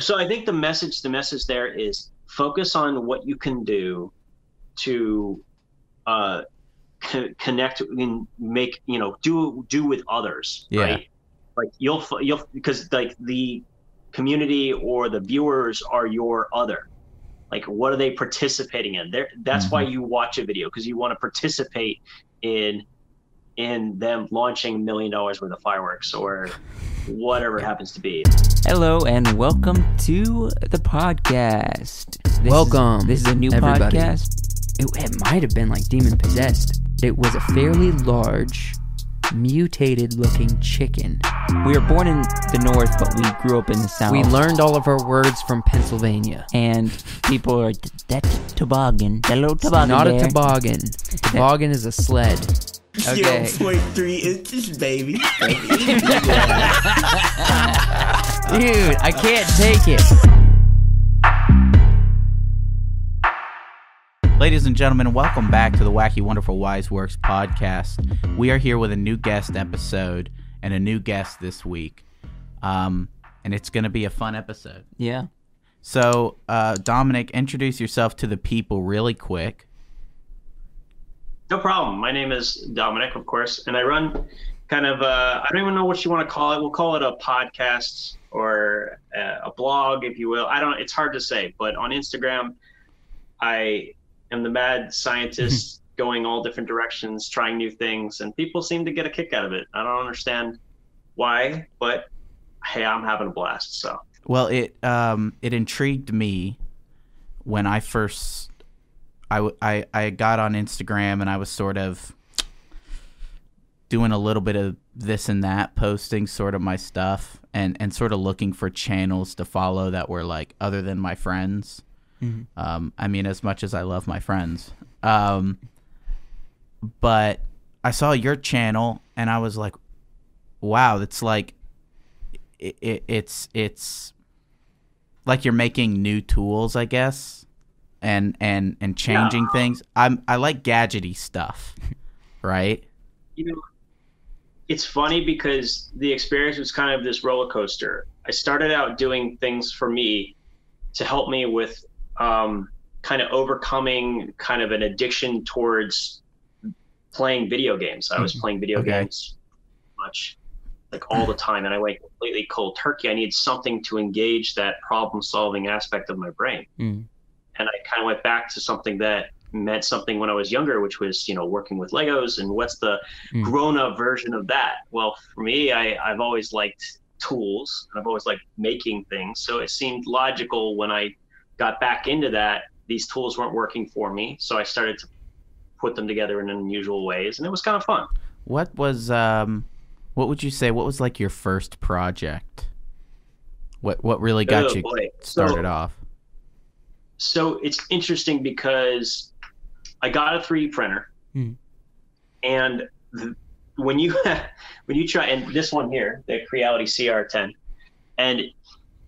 So I think the message, the message there is focus on what you can do to uh, co- connect and make you know do do with others. Yeah. Right? Like you'll you'll because like the community or the viewers are your other. Like what are they participating in? There. That's why you watch a video because you want to participate in in them launching million dollars worth of fireworks or whatever it happens to be. Hello and welcome to the podcast. This is- Welcome, this is a new everybody. podcast. It, it might have been like demon possessed. It was a fairly large, mutated looking chicken. We were born in the north, but we grew up in the south. We learned all of our words from Pennsylvania. and people are that's toboggan. That little toboggan. Not a there." toboggan. Toboggan is a sled. Okay. Zero point three inches, baby. Dude, I can't take it. Ladies and gentlemen, welcome back to the Wacky Wonderful Wise Works podcast. We are here with a new guest episode and a new guest this week. Um, and it's going to be a fun episode. Yeah. So, uh, Dominic, introduce yourself to the people really quick. No problem. My name is Dominic, of course, and I run kind of uh, I don't even know what you want to call it. We'll call it a podcast or a, a blog, if you will. I don't. It's hard to say, but on Instagram, I am the mad scientist going all different directions, trying new things, and people seem to get a kick out of it. I don't understand why, but hey, I'm having a blast. So Well, it um, it intrigued me when I first I, I I got on Instagram and I was sort of doing a little bit of this and that, posting sort of my stuff and and sort of looking for channels to follow that were like other than my friends. Um, I mean, as much as I love my friends, um, but I saw your channel and I was like, wow, it's like it, it, it's it's like you're making new tools, I guess, and and and changing Yeah. things. I'm I like gadgety stuff, right? you know, it's funny because the experience was kind of this roller coaster. I started out doing things for me to help me with um, kind of overcoming kind of an addiction towards playing video games. I was playing video Okay. games much like all the time and I went completely cold turkey. I needed something to engage that problem solving aspect of my brain. Mm. And I kind of went back to something that meant something when I was younger, which was, you know, working with Legos and what's the Mm. grown up version of that? Well, for me, I, I've always liked tools. and I've always liked making things. So it seemed logical when I got back into that, these tools weren't working for me. So I started to put them together in unusual ways and it was kind of fun. What was um, what would you say? What was like your first project? What what really got Oh, you boy. started So- off? So it's interesting because I got a 3D printer, Hmm. and the, when you when you try and this one here, the Creality CR10, and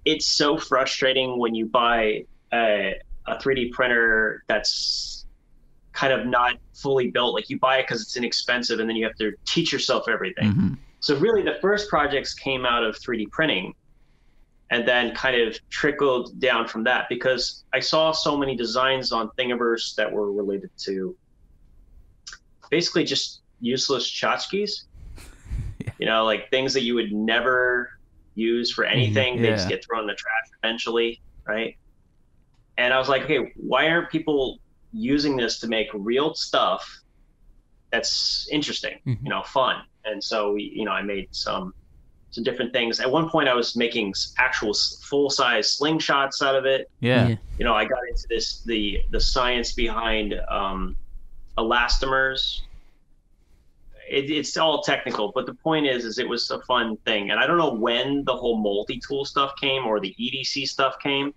it's so frustrating when you buy a, a 3D printer that's kind of not fully built. Like you buy it because it's inexpensive, and then you have to teach yourself everything. Mhm. So really, the first projects came out of 3D printing, and then kind of trickled down from that because I saw so many designs on Thingiverse that were related to basically just useless tchotchkes. You know, like things that you would never use for anything. They just get thrown in the trash eventually, right? And I was like, okay, why aren't people using this to make real stuff that's interesting, Mhm. you know, fun? And so we, you know, I made some some different things. At one point, I was making actual full size slingshots out of it. Yeah. Yeah. You know, I got into this the the science behind um, elastomers. It, it's all technical, but the point is, is it was a fun thing. And I don't know when the whole multi-tool stuff came or the EDC stuff came,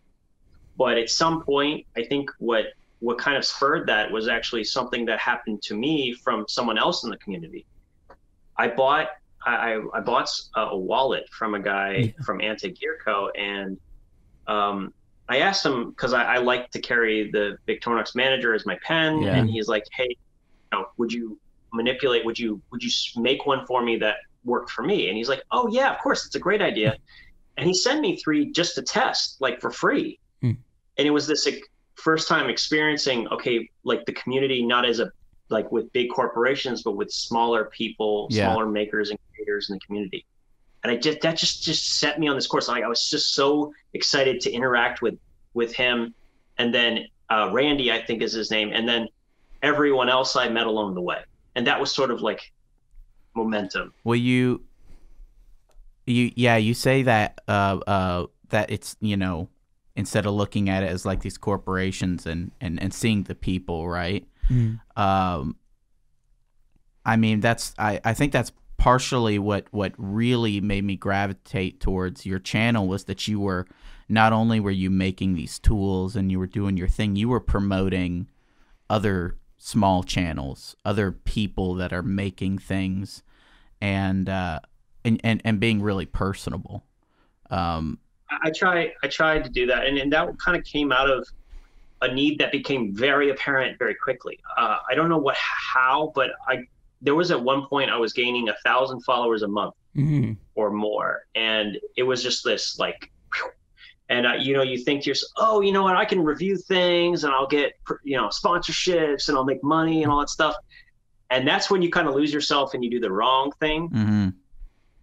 but at some point, I think what what kind of spurred that was actually something that happened to me from someone else in the community. I bought I, I I bought a, a wallet from a guy from Anti Gear Co. and um, I asked him because I, I like to carry the Victorinox Manager as my pen, Yeah. and he's like, "Hey, you know, would you manipulate? Would you would you make one for me that worked for me?" And he's like, "Oh yeah, of course, it's a great idea." and he sent me three just to test, like for free. Hmm. And it was this like, first time experiencing, okay, like the community, not as a like with big corporations, but with smaller people, Yeah. smaller makers and creators in the community. And I just that just just set me on this course. Like I was just so excited to interact with with him, and then uh, Randy, I think is his name, and then everyone else I met along the way. And that was sort of like momentum. Well, you, you, yeah, you say that, uh, uh, that it's you know, instead of looking at it as like these corporations and and and seeing the people, right? Mm. Um, I mean, that's I I think that's partially what what really made me gravitate towards your channel was that you were not only were you making these tools and you were doing your thing, you were promoting other small channels, other people that are making things, and uh, and and and being really personable. Um, I I try I tried to do that, and, and that kind of came out of a need that became very apparent very quickly. Uh, I don't know what how, but I there was at one point I was gaining a thousand followers a month Mhm. or more, and it was just this like. And uh, you know, you think to yourself, "Oh, you know what? I can review things, and I'll get you know sponsorships, and I'll make money, and all that stuff." And that's when you kind of lose yourself, and you do the wrong thing mhm.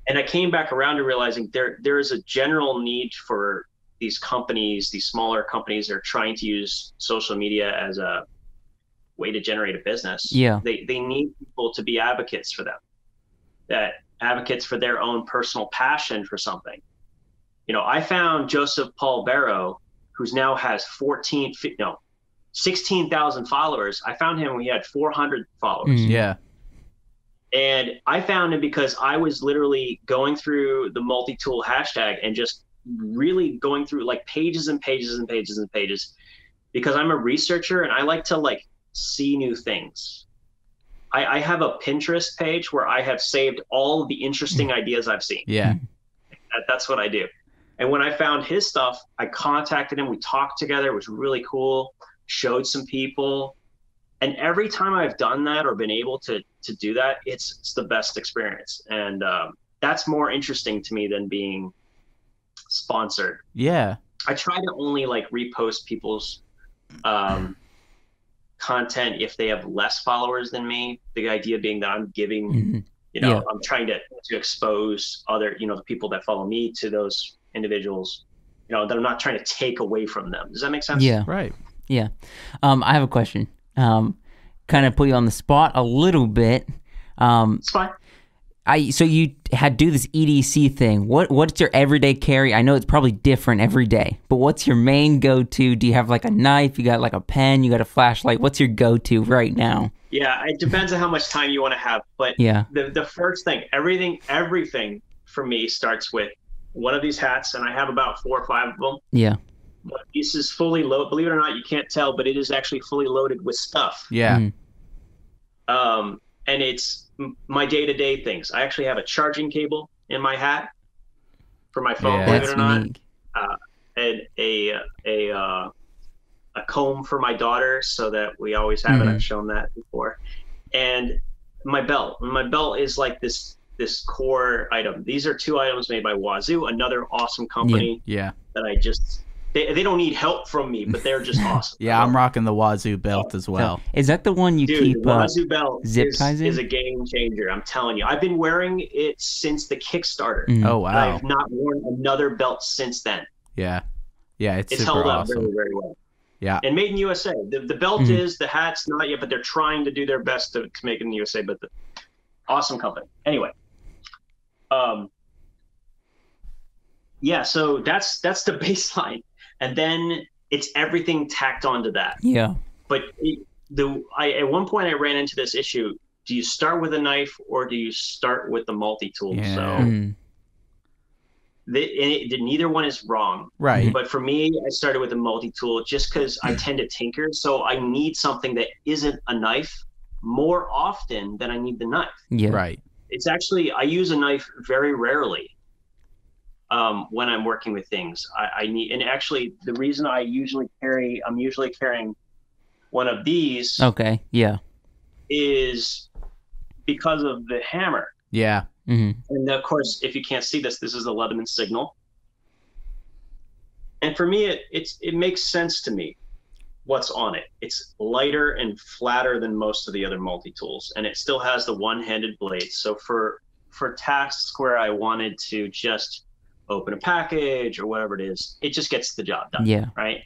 and I came back around to realizing there there is a general need for these companies, these smaller companies that are trying to use social media as a way to generate a business. Yeah. They they need people to be advocates for them. That advocates for their own personal passion for something. You know, I found Joseph Paul Barrow, who's now has 14 fi- no 16,000 followers. I found him when he had 400 followers. Mhm. yeah, And I found him because I was literally going through the multi tool hashtag and just really going through like pages and pages and pages and pages because I'm a researcher and I like to like see new things. I, I have a Pinterest page where I have saved all the interesting ideas I've seen. yeah, That, that's what I do. And when I found his stuff, I contacted him. We talked together. It was really cool. Showed some people, and every time I've done that or been able to to do that, it's it's the best experience. And um, that's more interesting to me than being sponsored. yeah, I try to only like repost people's um, content if they have less followers than me. The idea being that I'm giving Mhm. you know Yeah. i'm trying to to expose other you know the people that follow me to those individuals you know that i'm not trying to take away from them does that make sense Yeah. right. Yeah. Um, I have a question. Um, kind of put you on the spot a little bit. Um, it's fine I so you had do this EDC thing. What what's your everyday carry? I know it's probably different every day, but what's your main go to? Do you have like a knife? You got like a pen? You got a flashlight? What's your go to right now? yeah it depends on how much time you want to have but Yeah. the, the first thing everything everything for me starts with one of these hats and i have about four or five of them Yeah. but this is fully loaded believe it or not you can't tell but it is actually fully loaded with stuff Yeah, Mhm. um, and it's my day-to-day things i actually have a charging cable in my hat for my phone Yeah. believe it or not unique. and a a uh, a comb for my daughter so that we always have Mhm. it. I've shown that before, and my belt. My belt is like this this core item. These are two items made by Wazoo, another awesome company yeah, that I just they, they don't need help from me, but they're just awesome. yeah. I'm rocking the Wazoo belt as So, well. is that the one you Dude, keep? the Uh, Wazoo belt zip is, ties in? is a game changer. I'm telling you. I've been wearing it since the Kickstarter. mhm. Oh wow, I've not worn another belt since then. yeah, yeah. It's, It's super held up awesome. very, very well. Yeah. And made in USA. The, the belt Mhm. is, the hat's not yet, but they're trying to do their best to, to make it in the USA. But the awesome company. Anyway. Um yeah, so that's that's the baseline. And then it's everything tacked onto that. Yeah. But the I at one point I ran into this issue. Do you start with a knife or do you start with the multi-tool? Yeah. So Mhm. the, and it, neither one is wrong. Right. But for me, I started with a multi tool just because I tend to tinker. So I need something that isn't a knife more often than I need the knife. Yeah. Right. It's actually, I use a knife very rarely um, when I'm working with things. I, I need, and actually, the reason I usually carry, I'm usually carrying one of these Okay. Yeah. is because of the hammer. Yeah. hmm And of course, if you can't see this, this is the Leatherman signal. and for me, it it's it makes sense to me what's on it. It's lighter and flatter than most of the other multi tools, and it still has the one-handed blade. So for for tasks where I wanted to just open a package or whatever it is, it just gets the job done. Yeah. Right.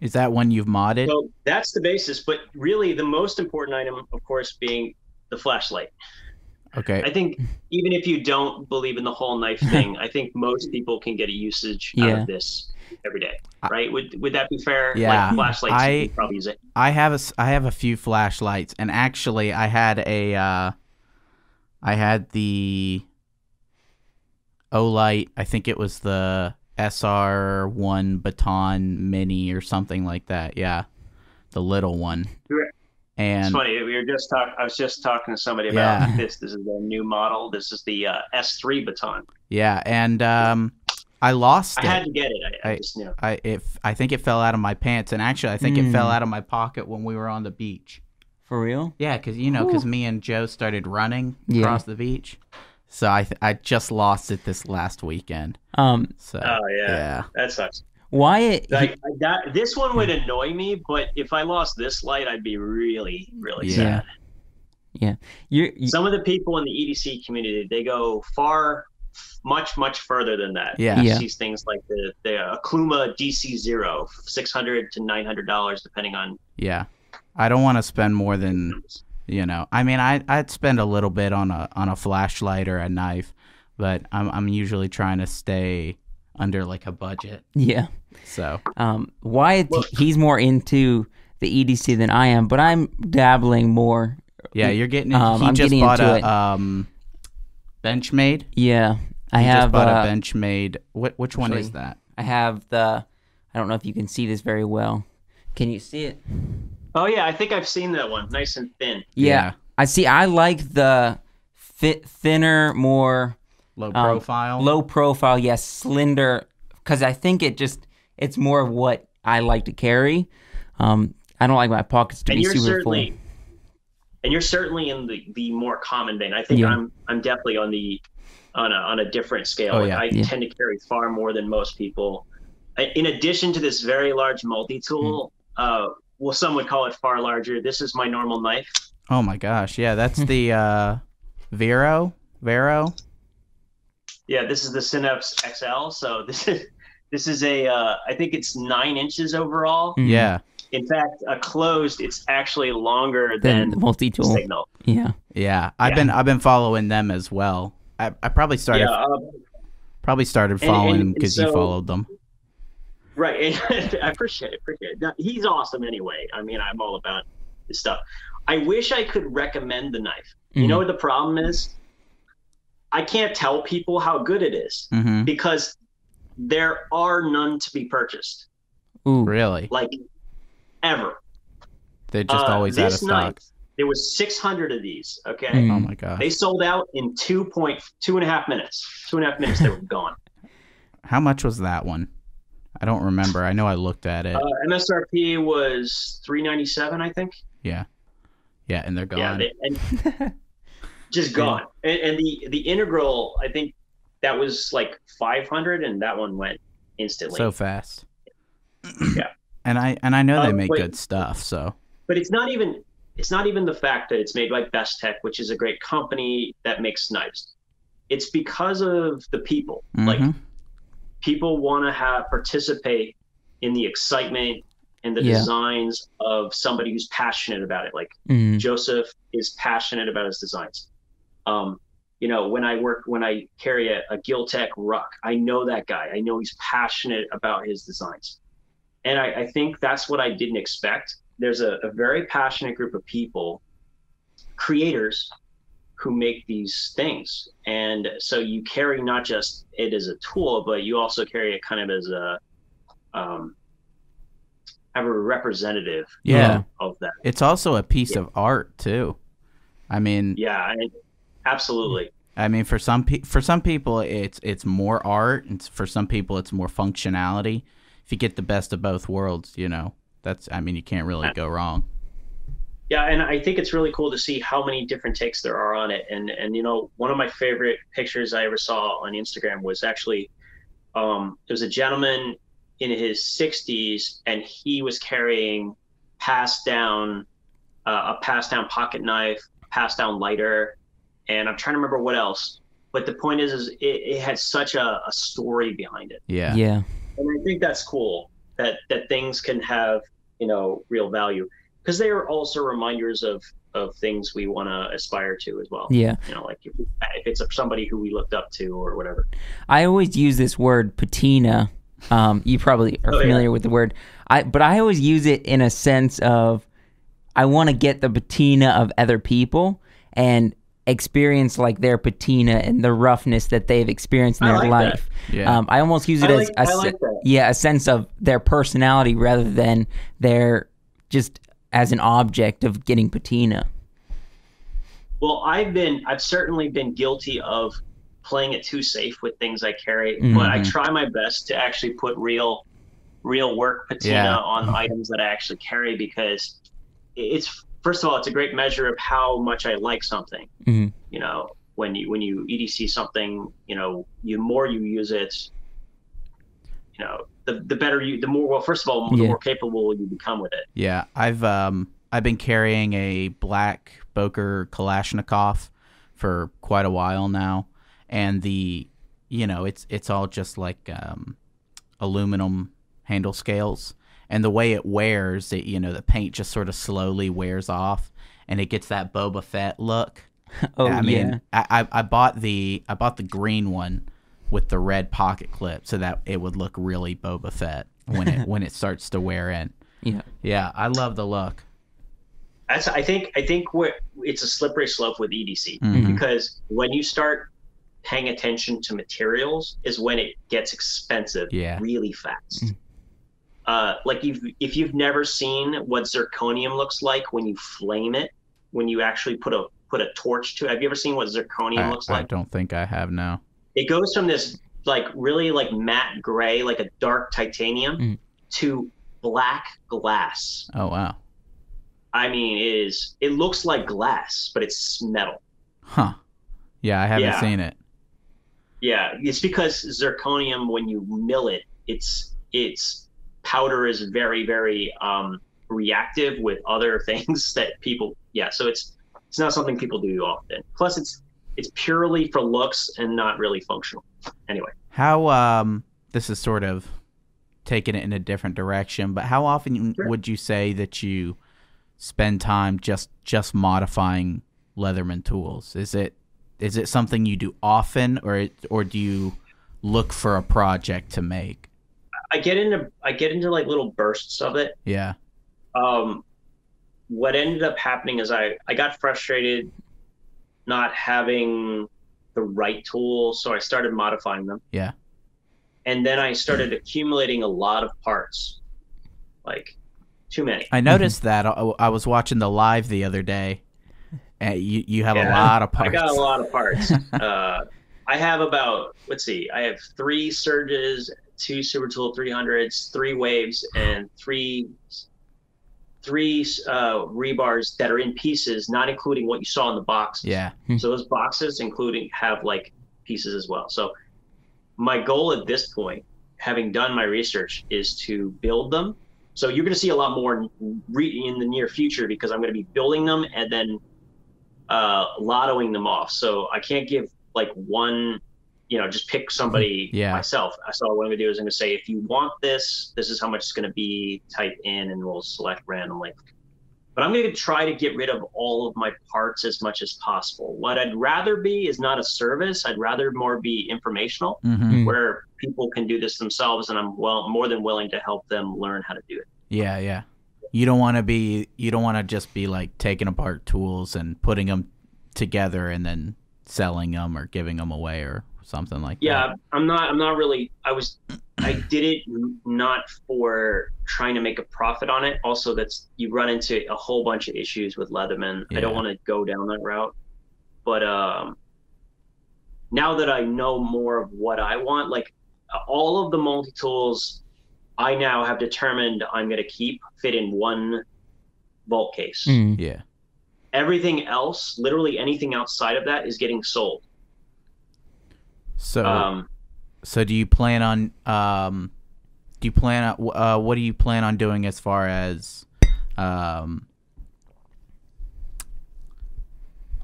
Is that one you've modded? So that's the basis, but really the most important item, of course, being the flashlight. okay. I think even if you don't believe in the whole knife thing, I think most people can get a usage out of this every day, I- right? Would would that be fair? Yeah. like flashlights, I- you probably use it. I have a s- I have a few flashlights, and actually, I had a uh, I had the Olight. I think it was the SR one Baton Mini or something like that. Yeah, the little one. And it's funny. We were just talking. I was just talking to somebody about Yeah. this. This is the new model. This is the uh, S3 baton. yeah, and um, I lost I it. had to get it. I, I I- just knew. I if I think it fell out of my pants, and actually, I think it Mm. fell out of my pocket when we were on the beach. For real? Yeah, because you know, because me and Joe started running Yeah. across the beach, so I th- I just lost it this last weekend. Um, So Oh yeah. yeah, that sucks. Wyatt, he- Like that. This one would annoy me, but if I lost this light, I'd be really, really Yeah. sad. yeah, you're, you, some of the people in the EDC community they go far, much much further than that. Yeah. You Yeah. see things like the the Okluma DC Zero, six hundred to nine hundred dollars depending on. yeah. I don't want to spend more than you know. I mean, I I'd spend a little bit on a on a flashlight or a knife, but I'm I'm usually trying to stay under like a budget. yeah. So Um, Wyatt, he's more into the EDC than I am, but I'm dabbling more. yeah, you're getting. Um, he I'm just getting bought into a it. um, Benchmade. Yeah, I He have. just bought uh, a Benchmade. What which one is that? I have the. I don't know if you can see this very well. Can you see it? Oh yeah, I think I've seen that one. Nice and thin. Yeah, Yeah. I see. I like the fit, thinner, more Low um, profile. low profile. Yes, slender. Because I think it just it's more of what I like to carry. Um, I don't like my pockets to and be you're super certainly, full. and you're certainly in the the more common vein. I think Yeah. I'm I'm definitely on the on a on a different scale. Oh, Like, yeah. I Yeah. tend to carry far more than most people. In addition to this very large multi tool, Hmm. uh, well, some would call it far larger. This is my normal knife. Oh my gosh, yeah, that's the uh, Vero. Vero. Yeah, this is the Synapse XL. So this is this is a uh, I think it's nine inches overall. Mhm. Yeah, In fact, a closed, it's actually longer Then than the multi tool. Signal. Yeah. yeah. I've Yeah. been I've been following them as well. I, I probably started Yeah, um, probably started following because and you followed them. Right. And I appreciate it. Appreciate it. Now, he's awesome anyway. I mean, I'm all about his stuff. I wish I could recommend the knife. You Mhm. know what the problem is? I can't tell people how good it is hmm because there are none to be purchased, Ooh. Really, like ever. they're just Uh, always out of this stock. knife, there was 600 of these. Okay. Mm. Oh my god. They sold out in two point two and a half minutes. Two and a half minutes, they were gone. how much was that one? I don't remember. I know I looked at it. Uh, MSRP was 397, I think. yeah, yeah, and they're gone. Yeah, they, and just gone. And, and the the integral, I think that was like 500, and that one went instantly. so fast. Yeah. and I and I know they Um, make wait. good stuff. So but it's not even it's not even the fact that it's made by Bestech, which is a great company that makes knives. It's because of the people. Like Mhm. People want to have participate in the excitement and the Yeah. designs of somebody who's passionate about it. Like Mhm. Joseph is passionate about his designs. Um, you know, when I work, when I carry a, a Giltech Ruck, I know that guy. I know he's passionate about his designs. And I, I think that's what I didn't expect. There's a, a very passionate group of people, creators, who make these things. And so you carry not just it as a tool, but you also carry it kind of as a, um, have a representative yeah, of that. it's also a piece of art too. I mean, Yeah, I, absolutely. I mean, for some pe- for some people, it's it's more art, and for some people, it's more functionality. If you get the best of both worlds, you know, that's I mean, you can't really go wrong. Yeah, and I think it's really cool to see how many different takes there are on it. And and you know, one of my favorite pictures I ever saw on Instagram was actually um, there was a gentleman in his 60s, and he was carrying passed down uh, a passed down pocket knife, passed down lighter, and I'm trying to remember what else. But the point is, is it, it had such a, a story behind it, Yeah. Yeah. and I think that's cool that that things can have you know real value because they are also reminders of of things we want to aspire to as well. Yeah. You know, like if, if it's somebody who we looked up to or whatever. I always use this word patina. Um, you probably are Oh, yeah. familiar with the word. I but I always use it in a sense of I want to get the patina of other people and experience like their patina and the roughness that they've experienced in I their like that. life. Yeah. Um, I almost use it I as like- a, I like that. yeah, a sense of their personality rather than their just as an object of getting patina. Well, I've been, I've certainly been guilty of playing it too safe with things I carry, Mhm. but I try my best to actually put real, real work patina Yeah. on items that I actually carry because it's first of all, it's a great measure of how much I like something. Mhm. You know, when you when you EDC something, you know, you more you use it, you know, the the better you, the more well, first of all, the Yeah. more capable you become with it. Yeah, I've um I've been carrying a black Boker Kalashnikov for quite a while now, and the you know it's it's all just like um, aluminum handle scales, and the way it wears, it you know the paint just sort of slowly wears off, and it gets that Boba Fett look. Oh I yeah. mean, I, I I bought the I bought the green one with the red pocket clip so that it would look really Boba Fett when it when it starts to wear in. Yeah. Yeah, I love the look. That's I think I think where it's a slippery slope with EDC Mhm. because when you start paying attention to materials is when it gets expensive Yeah. really fast. Uh, like if if you've never seen what zirconium looks like when you flame it, when you actually put a put a torch to it, have you ever seen what zirconium I, looks like? I don't think I have now. It goes from this like really like matte gray, like a dark titanium, Mm. to black glass. Oh wow. I mean, it is it looks like glass, but it's metal. Huh. Yeah, I haven't Yeah. seen it. Yeah, it's because zirconium, when you mill it, it's its powder is very, very um, reactive with other things that people. Yeah, so it's it's not something people do often. Plus, it's it's purely for looks and not really functional. Anyway, How um this is sort of taking it in a different direction, but how often Sure. would you say that you spend time just just modifying Leatherman tools? Is it is it something you do often or it, or do you look for a project to make? I get into I get into like little bursts of it. Yeah. um, what ended up happening is I, I got frustrated not having the right tools, so I started modifying them. Yeah. And then I started accumulating a lot of parts, like too many. I noticed mm-hmm. that uh, I, I was watching the live the other day. And you you have a lot of parts. I got a lot of parts. uh, I have about let's see, I have three surges, two Super Tool 300s, three waves, and three three uh, rebars that are in pieces, not including what you saw in the box. Yeah. So those boxes, including, have like pieces as well. So my goal at this point, having done my research, is to build them. So you're going to see a lot more re- in the near future because I'm going to be building them and then uh, lottoing them off. So I can't give like one, you know, just pick somebody Yeah. myself. So what I'm going to do is I'm going to say, if you want this, this is how much it's going to be. Type in, and we'll select randomly but I'm going to try to get rid of all of my parts as much as possible. What I'd rather be is not a service. I'd rather more be informational, hmm Mm. where people can do this themselves, and I'm well more than willing to help them learn how to do it. Yeah, yeah. You don't want to be you don't want to just be like taking apart tools and putting them together and then selling them or giving them away or something like that. Yeah, I'm not. I'm not really. I was. I did it not for trying to make a profit on it. Also, that's you run into a whole bunch of issues with Leatherman. I don't want to go down that route. But um, now that I know more of what I want, like all of the multi tools, I now have determined I'm going to keep fit in one vault case. Mm. Yeah. Everything else, literally anything outside of that, is getting sold. So Um, So do you plan on um do you plan on uh what do you plan on doing as far as um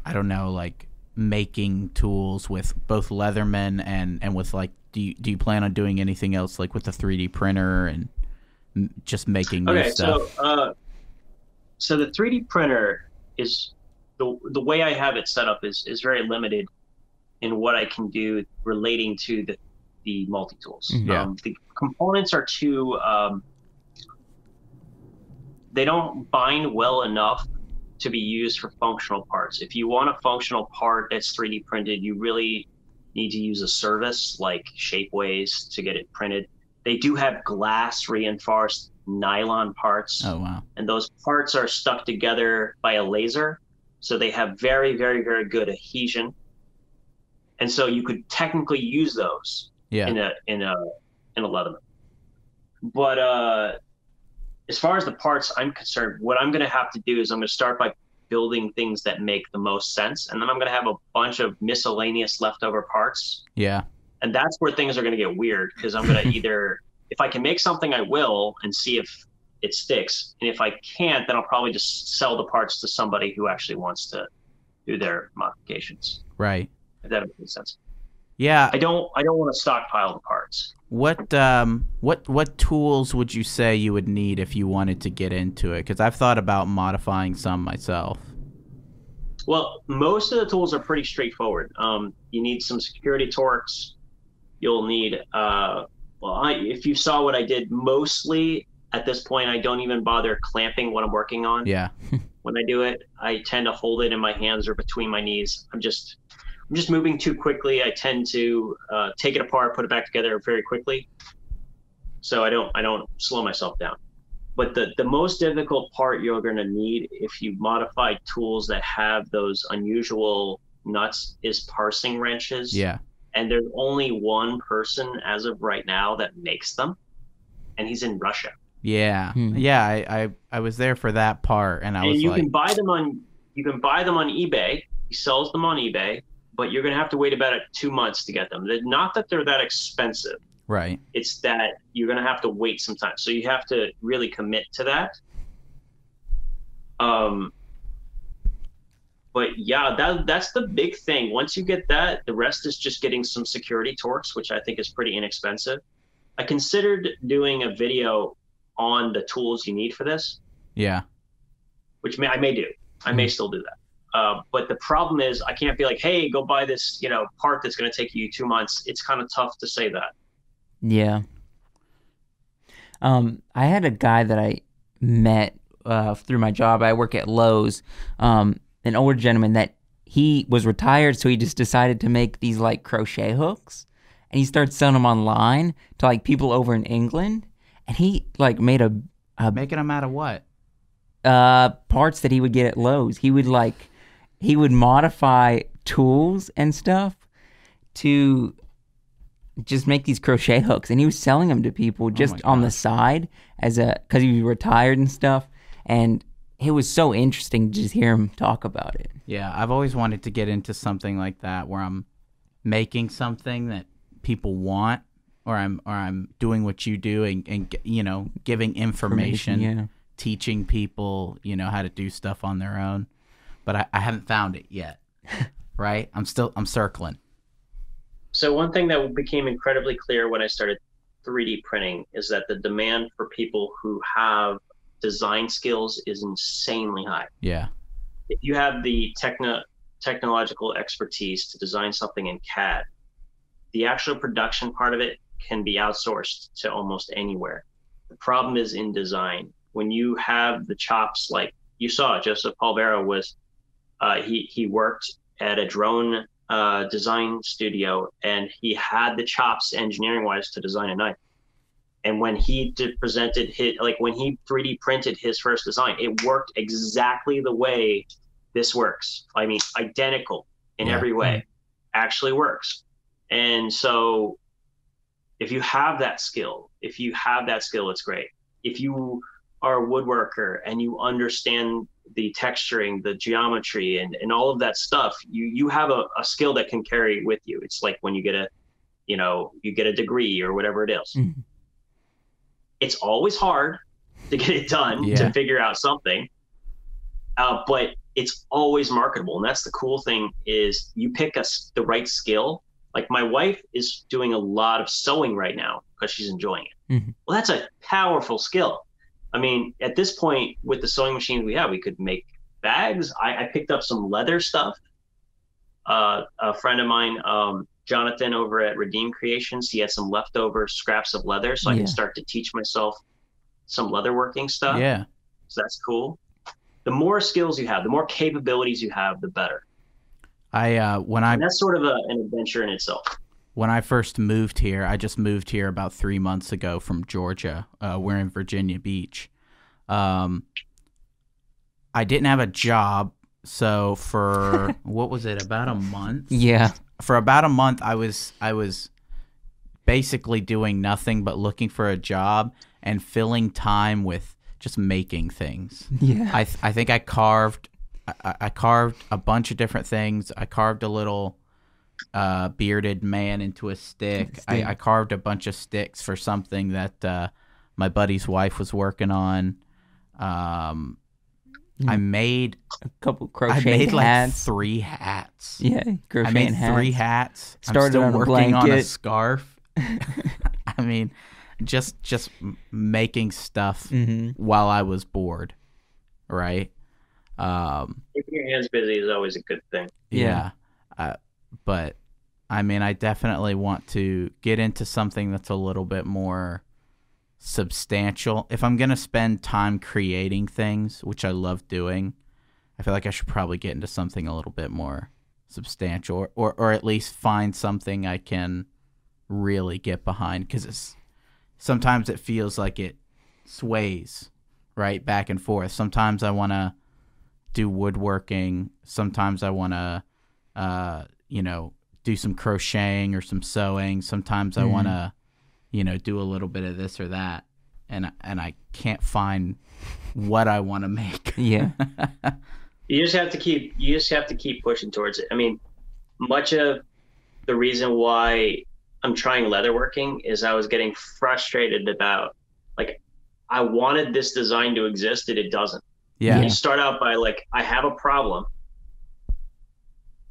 I don't know like making tools with both Leatherman and and with like do you do you plan on doing anything else like with the 3D printer and just making new Okay, stuff? so uh, so the 3D printer is the the way I have it set up is is very limited in what I can do relating to the the multi tools. Mhm. Yeah. Um, the components are too um, they don't bind well enough to be used for functional parts. If you want a functional part that's 3D printed, you really need to use a service like Shapeways to get it printed. They do have glass reinforced nylon parts oh wow. and those parts are stuck together by a laser so they have very very very good adhesion and so you could technically use those Yeah. in a in a in a leatherman but uh as far as the parts i'm concerned what i'm going to have to do is i'm going to start by building things that make the most sense and then i'm going to have a bunch of miscellaneous leftover parts Yeah. and that's where things are going to get weird because I'm going to either, if I can make something, I will and see if it sticks, and if I can't, then I'll probably just sell the parts to somebody who actually wants to do their modifications. Right. If that makes sense. Yeah. I don't, I don't want to stockpile the parts. What um what what tools would you say you would need if you wanted to get into it? Because I've thought about modifying some myself. Well, most of the tools are pretty straightforward. Um, you need some security Torx. You'll need, uh, well, I, if you saw what I did, mostly at this point, I don't even bother clamping what I'm working on. Yeah. when I do it. I tend to hold it in my hands or between my knees. I'm just I'm just moving too quickly. I tend to uh, take it apart, put it back together very quickly. So I don't I don't slow myself down. But the the most difficult part you're going to need if you modify tools that have those unusual nuts is parsing wrenches. Yeah. And there's only one person as of right now that makes them, and he's in Russia. Yeah. Hmm. Yeah, I, I I was there for that part and I and was you like can buy them on you can buy them on eBay. He sells them on eBay, but you're gonna have to wait about two months to get them. They're, not that they're that expensive. right. It's that you're gonna have to wait some time. So you have to really commit to that. Um, but yeah, that that's the big thing. Once you get that, the rest is just getting some security Torx, which I think is pretty inexpensive. I considered doing a video on the tools you need for this Yeah. which may, I may do. I may still do that. Uh, but the problem is, I can't be like, "Hey, go buy this," you know, part that's going to take you two months. It's kind of tough to say that. Yeah. Um, I had a guy that I met uh, through my job. I work at Lowe's. Um, an older gentleman that he was retired, so he just decided to make these like crochet hooks, and he started selling them online to like people over in England. And he like made a, a Making them out of what? uh, parts that he would get at Lowe's. He would like he would modify tools and stuff to just make these crochet hooks, and he was selling them to people oh just my on the side as a because he was retired and stuff. And it was so interesting to just hear him talk about it. Yeah, I've always wanted to get into something like that where I'm making something that people want or I'm or I'm doing what you do and, and you know, giving information, yeah. teaching people, you know, how to do stuff on their own. But I, I haven't found it yet. right? I'm still I'm circling. So one thing that became incredibly clear when I started 3D printing is that the demand for people who have design skills is insanely high. Yeah. If you have the techno technological expertise to design something in CAD, the actual production part of it can be outsourced to almost anywhere. The problem is in design. When you have the chops, like you saw, Joseph Palvero was, uh, he he worked at a drone uh, design studio, and he had the chops engineering wise to design a knife. And when he did presented his, like when he 3D printed his first design, it worked exactly the way this works. I mean, identical in Yeah. every way, actually works. And so, if you have that skill, if you have that skill, it's great. If you are a woodworker and you understand the texturing, the geometry, and, and all of that stuff, you you have a, a skill that can carry with you. It's like when you get a you know, you get a degree or whatever it is. Mhm. It's always hard to get it done Yeah. to figure out something, uh, but it's always marketable. And that's the cool thing is you pick us the right skill. Like my wife is doing a lot of sewing right now because she's enjoying it. Mhm. Well, that's a powerful skill. I mean, at this point, with the sewing machines we have, we could make bags. I, I picked up some leather stuff. Uh, a friend of mine, um, Jonathan, over at Redeem Creations, he had some leftover scraps of leather, so I Yeah. can start to teach myself some leather working stuff. Yeah. So that's cool. The more skills you have, the more capabilities you have, the better. I uh when I And that's sort of a, an adventure in itself. When I first moved here, I just moved here about three months ago from Georgia. Uh, we're in Virginia Beach. Um, I didn't have a job, so for what was it, about a month? Yeah. For about a month, I was I was basically doing nothing but looking for a job and filling time with just making things. Yeah. I th- I think I carved I- I, I carved a bunch of different things. I carved a little uh, bearded man into a stick. I, I carved a bunch of sticks for something that uh, my buddy's wife was working on. Um, I made A couple crochets. I crochet made like three hats. yeah. Crochet I made hats. three hats. I'm Started still on a working on a scarf. I mean, just just making stuff Mhm. while I was bored, right? Um, Keeping your hands busy is always a good thing. yeah. Yeah. Uh, but I mean, I definitely want to get into something that's a little bit more substantial. If I'm going to spend time creating things, which I love doing, I feel like I should probably get into something a little bit more substantial or, or, or at least find something I can really get behind because it's sometimes it feels like it sways right back and forth. Sometimes I want to do woodworking. Sometimes I want to, uh, you know, do some crocheting or some sewing. Sometimes I Mhm. want to, you know, do a little bit of this or that, and and I can't find what I want to make. Yeah. You just have to keep you just have to keep pushing towards it. I mean, much of the reason why I'm trying leatherworking is I was getting frustrated about like I wanted this design to exist and it doesn't. yeah, You start out by like I have a problem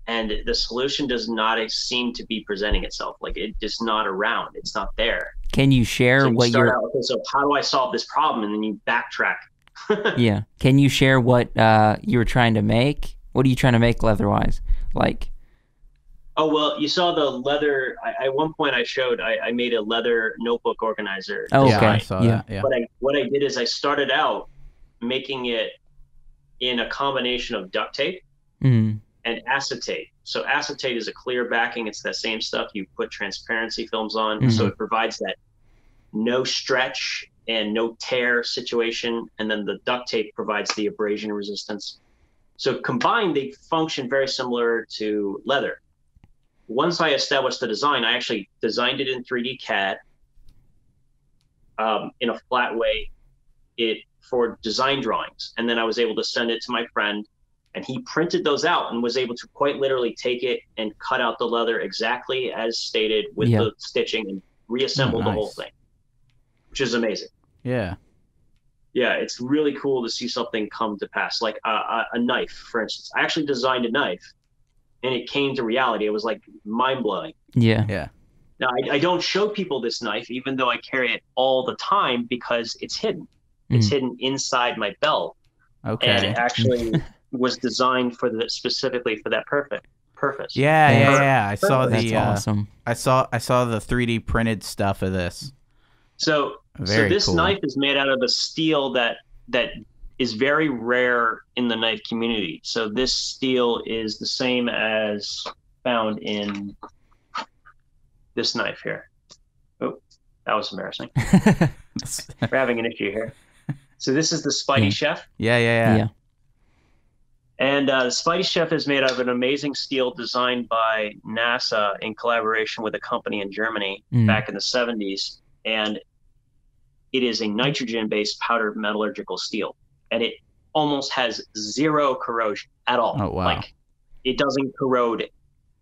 and the solution does not seem to be presenting itself. Like it's just not around. It's not there. Can you share So you what start your out, okay, so how do I solve this problem? And then you backtrack. yeah? Can you share what uh, you were trying to make? What are you trying to make leather-wise? Like, Oh well, you saw the leather. I, at one point, I showed I, I made a leather notebook organizer. Oh, yeah, okay. I saw Yeah. that. Yeah, What I what I did is I started out making it in a combination of duct tape mm, and acetate. So acetate is a clear backing. It's that same stuff you put transparency films on. So Mhm. it provides that no stretch and no tear situation. And then the duct tape provides the abrasion resistance. So combined, they function very similar to leather. Once I established the design, I actually designed it in 3D CAD um, in a flat way it for design drawings. And then I was able to send it to my friend and he printed those out and was able to quite literally take it and cut out the leather exactly as stated with Yeah. the stitching and reassemble Oh, the whole thing, which is amazing. yeah, Yeah, it's really cool to see something come to pass, like a, a, a knife, for instance. I actually designed a knife, and it came to reality. It was like mind blowing. yeah. yeah, Now, I, I don't show people this knife, even though I carry it all the time because it's hidden. It's Mm. hidden inside my belt, and okay. it actually was designed for the specifically for that perfect purpose. Yeah, yeah, That's- yeah. I saw That's the uh, awesome. I saw I saw the 3D printed stuff of this. So, Very so this cool. knife is made out of a steel that that is very rare in the knife community. So this steel is the same as found in this knife here. Oh, that was embarrassing. We're having an issue here. So this is the Spidey Hmm. Chef, yeah, yeah, yeah. yeah. And uh, the SpydieChef is made out of an amazing steel designed by NASA in collaboration with a company in Germany Mm. back in the 70s. And it is a nitrogen based powdered metallurgical steel. And it almost has zero corrosion at all. Oh, wow. Like it doesn't corrode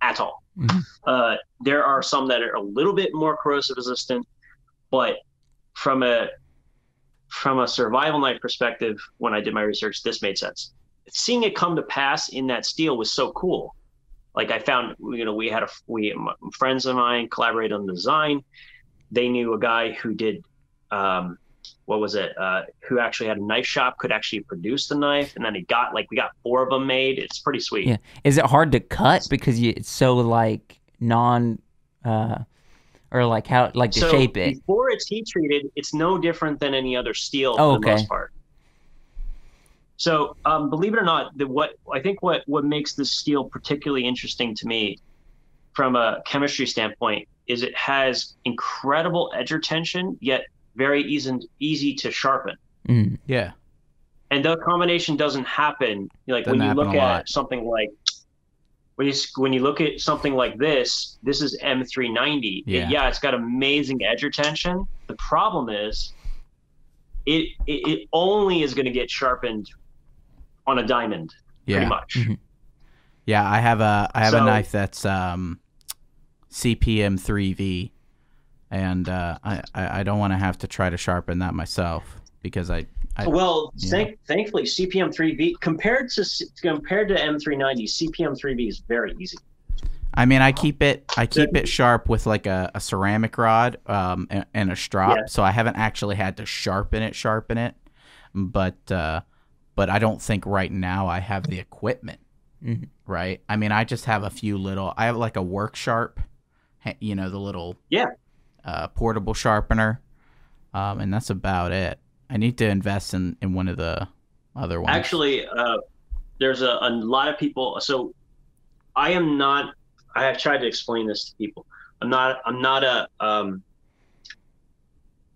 at all. Mhm. Uh, there are some that are a little bit more corrosive resistant, but from a from a survival knife perspective, when I did my research, this made sense. Seeing it come to pass in that steel was so cool. Like I found, you know, we had a we friends of mine collaborated on the design. They knew a guy who did, um, what was it? Uh, who actually had a knife shop, could actually produce the knife, and then he got like we got four of them made. It's pretty sweet. Yeah. Is it hard to cut because you, it's so like non, uh, or like how like to so shape it? before it's heat treated, it's no different than any other steel Oh, for the okay. most part. So, um, believe it or not, the, what I think what what makes this steel particularly interesting to me, from a chemistry standpoint, is it has incredible edge retention, yet very easy easy to sharpen. Mm. Yeah. And the combination doesn't happen. Like Doesn't when you look at lot. something like when you when you look at something like this, this is M390. It- Yeah. yeah, it's got amazing edge retention. The problem is, it it, it only is going to get sharpened on a diamond, pretty Yeah. much. Mhm. Yeah. I have a I have a knife that's um, CPM three V, and uh, I I don't want to have to try to sharpen that myself because I I Well, thank, thankfully, CPM 3V compared to compared to M390, CPM 3V is very easy. I mean, I keep it. I keep it sharp with like a, a ceramic rod um, and, and a strop, Yeah. so I haven't actually had to sharpen it, sharpen it. But uh, but I don't think right now I have the equipment. Mhm. Right. I mean, I just have a few little. I have like a work sharp, you know, the little Yeah. uh, portable sharpener, um, and that's about it. I need to invest in in one of the other ones. Actually, uh, there's a, a lot of people. So I am not. I have tried to explain this to people. I'm not. I'm not a um,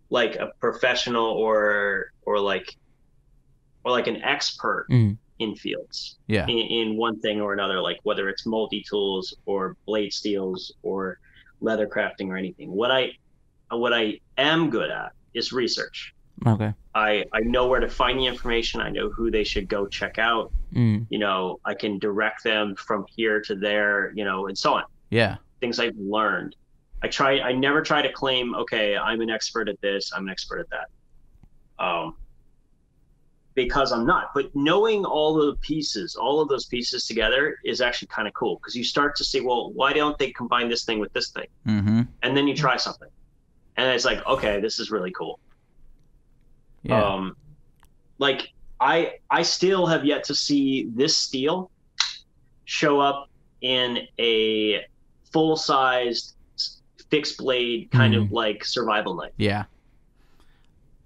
like a professional or or like or like an expert Mhm. in fields yeah, in, in one thing or another. Like whether it's multi tools or blade steels or leather crafting or anything. What I what I am good at is research. Okay. I, I know where to find the information. I know who they should go check out. Mm. You know, I can direct them from here to there, you know, and so on. yeah, Things I've learned. I try, I never try to claim, okay, I'm an expert at this, I'm an expert at that. Um, because I'm not. But knowing all the pieces, all of those pieces together is actually kind of cool because you start to see, well, why don't they combine this thing with this thing? mm-hmm. And then you try something. And it's like, okay, this is really cool. yeah, Um, like I I still have yet to see this steel show up in a full sized fixed blade kind of like survival knife. yeah.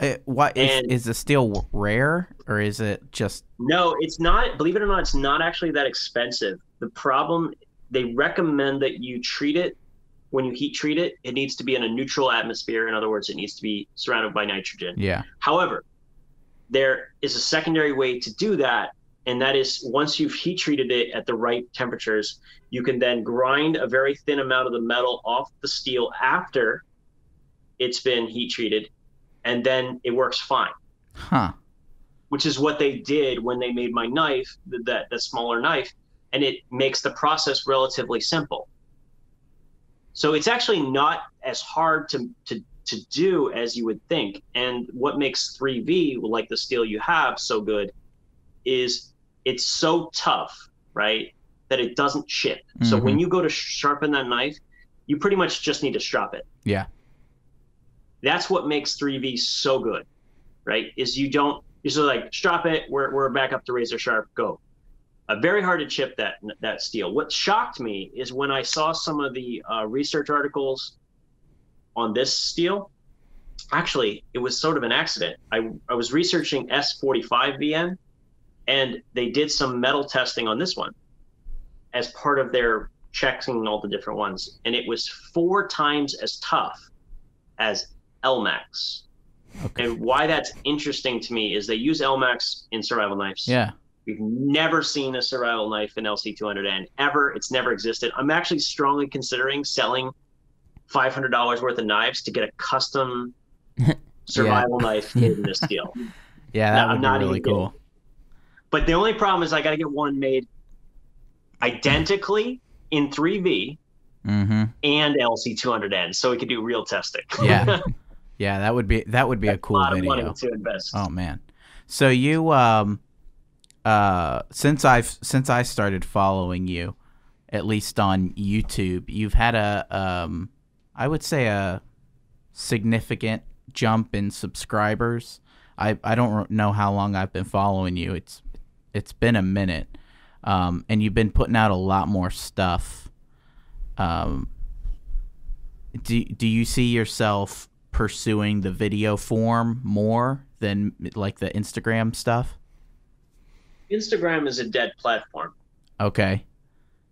Eh, it, what is And- is the steel rare or is it just No, it's not. Believe it or not, it's not actually that expensive. The problem they recommend that you treat it when you heat treat it. It needs to be in a neutral atmosphere. In other words, it needs to be surrounded by nitrogen. yeah However, there is a secondary way to do that, and that is once you've heat treated it at the right temperatures, you can then grind a very thin amount of the metal off the steel after it's been heat treated, and then it works fine. huh Which is what they did when they made my knife, th- that the smaller knife, and it makes the process relatively simple. So it's actually not as hard to to to do as you would think. And what makes 3V, like the steel you have, so good is it's so tough, right? That it doesn't chip. So Mhm. when you go to sharpen that knife, you pretty much just need to strop it. Yeah. That's what makes 3V so good, right? Is you don't, you're just like, strop it, we're, we're back up to razor sharp, go. Uh, very hard to chip that that steel. What shocked me is when I saw some of the uh, research articles on this steel. Actually, it was sort of an accident. I, I was researching S45VN, and they did some metal testing on this one as part of their checking all the different ones, and it was four times as tough as Elmax. okay And why that's interesting to me is they use Elmax in survival knives. yeah We've never seen a survival knife in LC200N ever. It's never existed. I'm actually strongly considering selling $500 worth of knives to get a custom survival knife made in this steel. yeah that No, would I'm be not really cool But the only problem is I got to get one made identically in 3V Mm-hmm. and LC200N, so we could do real testing. Yeah. Yeah, that would be that would be a a cool money video. to invest. Oh man. So you um uh since I've since I started following you, at least on YouTube, you've had a um I would say a significant jump in subscribers. I I don't know how long I've been following you. It's it's been a minute. Um and you've been putting out a lot more stuff. Um do do you see yourself pursuing the video form more than like the Instagram stuff? Instagram is a dead platform. Okay.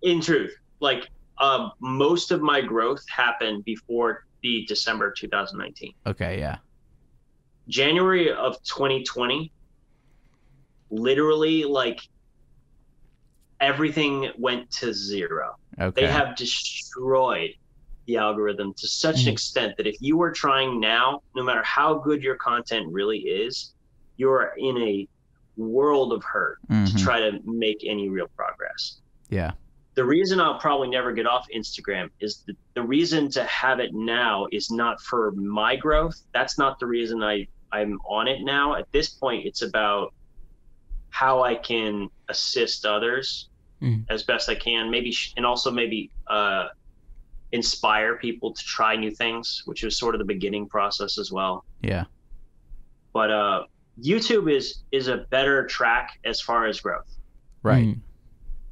In truth, like um, most of my growth happened before the December 2019. Okay, yeah. January of 2020, literally like everything went to zero. Okay. They have destroyed the algorithm to such an Mhm. extent that if you are trying now, no matter how good your content really is, you're in a world of hurt to Mhm. try to make any real progress. Yeah. The reason I'll probably never get off Instagram is the, the reason to have it now is not for my growth. That's not the reason I, I'm on it now. At this point, it's about how I can assist others Mhm. as best I can. Maybe, sh- and also maybe uh, inspire people to try new things, which is sort of the beginning process as well. Yeah. But uh, YouTube is is a better track as far as growth. Right. Mm.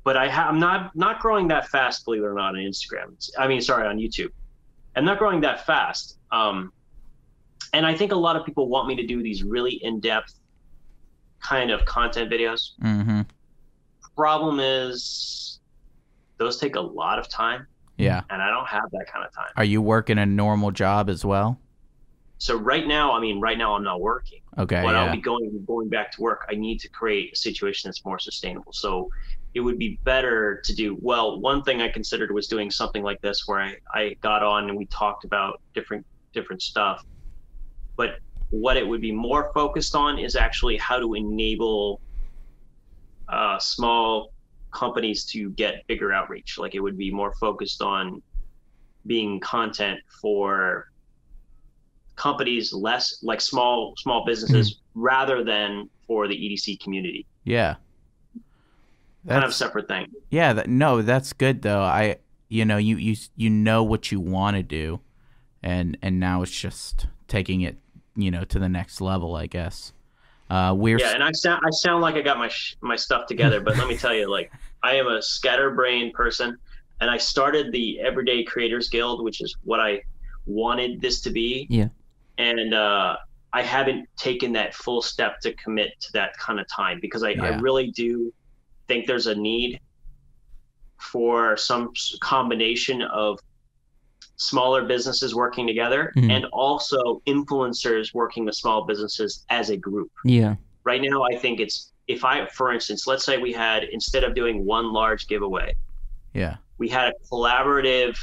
but I ha- I'm not not growing that fast, believe it or not, on Instagram. I mean, sorry, on YouTube. I'm not growing that fast. Um, and I think a lot of people want me to do these really in-depth kind of content videos. Mhm. Problem is, those take a lot of time, Yeah. and I don't have that kind of time. Are you working a normal job as well? So right now, I mean, right now I'm not working. Okay. but I'll be going going back to work. I need to create a situation that's more sustainable. So it would be better to do well. One thing I considered was doing something like this, where I I got on and we talked about different different stuff. But what it would be more focused on is actually how to enable uh, small companies to get bigger outreach. Like it would be more focused on being content for companies less like small small businesses hmm. rather than for the EDC community. yeah. Kind of That's separate thing. yeah. That, no, that's good though. I you know you you you know what you want to do, and and now it's just taking it you know to the next level. I guess. Uh, we're Yeah, and I sound I sound like I got my sh- my stuff together, but let me tell you, like I am a scatterbrained person, and I started the Everyday Creators Guild, which is what I wanted this to be. Yeah. And uh, I haven't taken that full step to commit to that kind of time because I, I really do think there's a need for some combination of smaller businesses working together Mhm. and also influencers working with small businesses as a group. Yeah. right now i think it's if i for instance let's say we had instead of doing one large giveaway yeah. we had a collaborative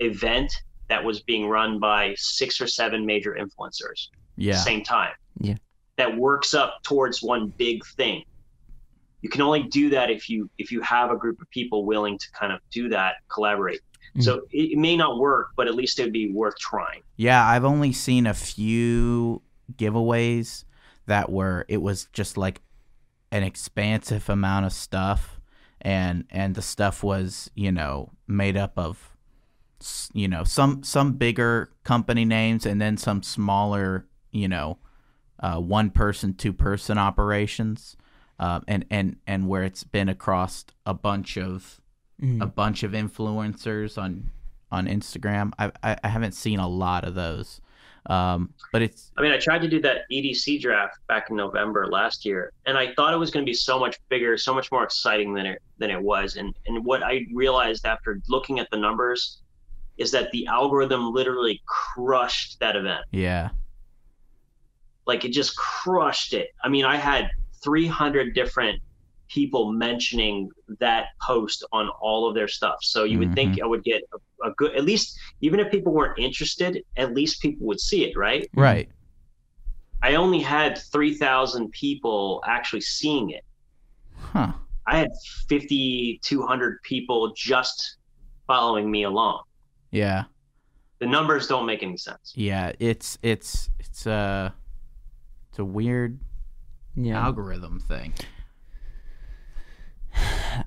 event that was being run by six or seven major influencers. At yeah. The same time. Yeah. that works up towards one big thing. You can only do that if you if you have a group of people willing to kind of do that collaborate Mm. so it, it may not work but at least it would be worth trying Yeah, I've only seen a few giveaways that were it was just like an expansive amount of stuff and and the stuff was, you know, made up of you know, some some bigger company names and then some smaller, you know, uh, one person, two person operations. Uh, and and and where it's been across a bunch of Mm. a bunch of influencers on on Instagram. I I, I haven't seen a lot of those, um, but it's I mean, I tried to do that EDC draft back in November last year, and I thought it was going to be so much bigger, so much more exciting than it than it was. And and what I realized after looking at the numbers is that the algorithm literally crushed that event. yeah Like it just crushed it. I mean, I had 300 different people mentioning that post on all of their stuff. So you would think mm-hmm. I would get a, a good, at least even if people weren't interested, at least people would see it, right? right I only had 3,000 people actually seeing it. huh I had 5,200 people just following me along. Yeah. The numbers don't make any sense. Yeah. It's it's it's a it's a weird Yeah. algorithm thing.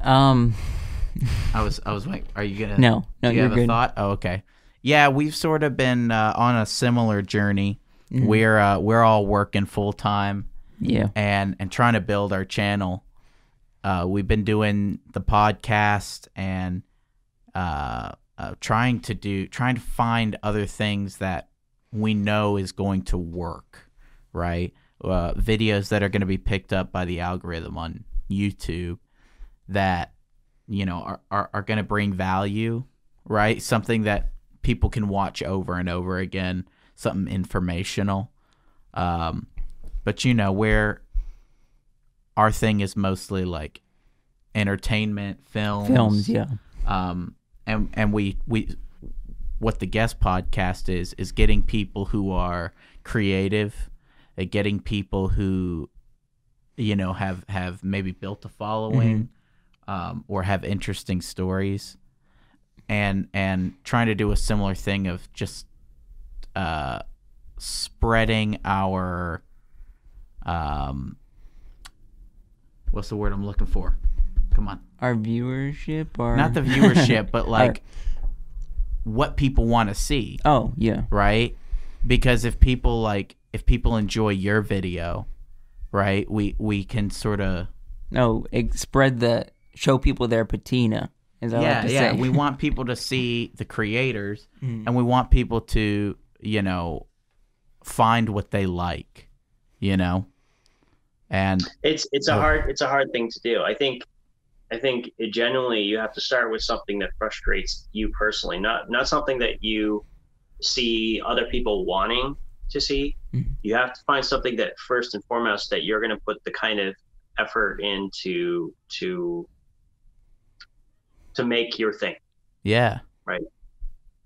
Um. I was I was like, are you gonna No. No. Do you You're have a good. thought? Oh, okay. Yeah, we've sort of been uh, on a similar journey. Mm-hmm. We're uh, we're all working full time Yeah. and and trying to build our channel. Uh, we've been doing the podcast and uh, uh, trying to do trying to find other things that we know is going to work, right? Uh, videos that are going to be picked up by the algorithm on YouTube that you know are are, are going to bring value, right? Something that people can watch over and over again, something informational. Um, but you know where our thing is mostly like entertainment films Films. Yeah. um and and we we what the guest podcast is is getting people who are creative uh, getting people who you know have have maybe built a following um, or have interesting stories and and trying to do a similar thing of just uh spreading our um what's the word i'm looking for come on Our viewership or not the viewership, but like what people want to see, Oh yeah. right? Because if people like if people enjoy your video, right, we we can sort of No. It, spread the show people their patina. Is that yeah to yeah say. we want people to see the creators Mm. and we want people to you know find what they like, you know, and It's it's a Oh. hard it's a hard thing to do. I think I think it genuinely you have to start with something that frustrates you personally, not not something that you see other people wanting to see. Mhm. You have to find something that first and foremost that you're going to put the kind of effort into to to make your thing. yeah Right.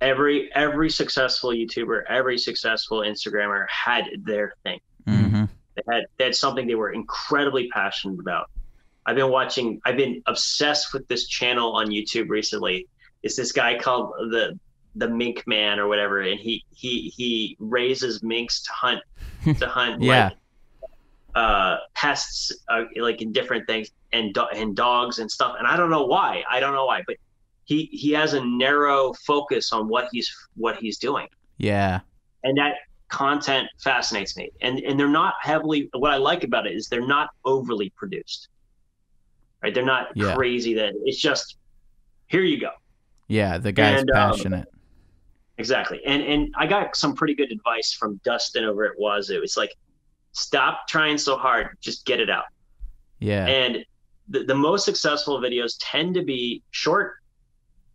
Every every successful YouTuber, every successful Instagrammer had their thing. Mm-hmm. They had they had something they were incredibly passionate about. I've been watching. I've been obsessed with this channel on YouTube recently. It's this guy called the the Mink Man or whatever, and he he he raises minks to hunt to hunt Yeah. like uh pests uh, like in different things and do- and dogs and stuff. And I don't know why. I don't know why, but he he has a narrow focus on what he's what he's doing. Yeah. And that content fascinates me. And and they're not heavily what i like about it is they're not overly produced. Right? They're not Yeah. crazy that it's just here you go. Yeah the guy's And, um, passionate. Exactly. And and i got some pretty good advice from dustin over at wazoo. It's like stop trying so hard. Just get it out. Yeah. And the, the most successful videos tend to be short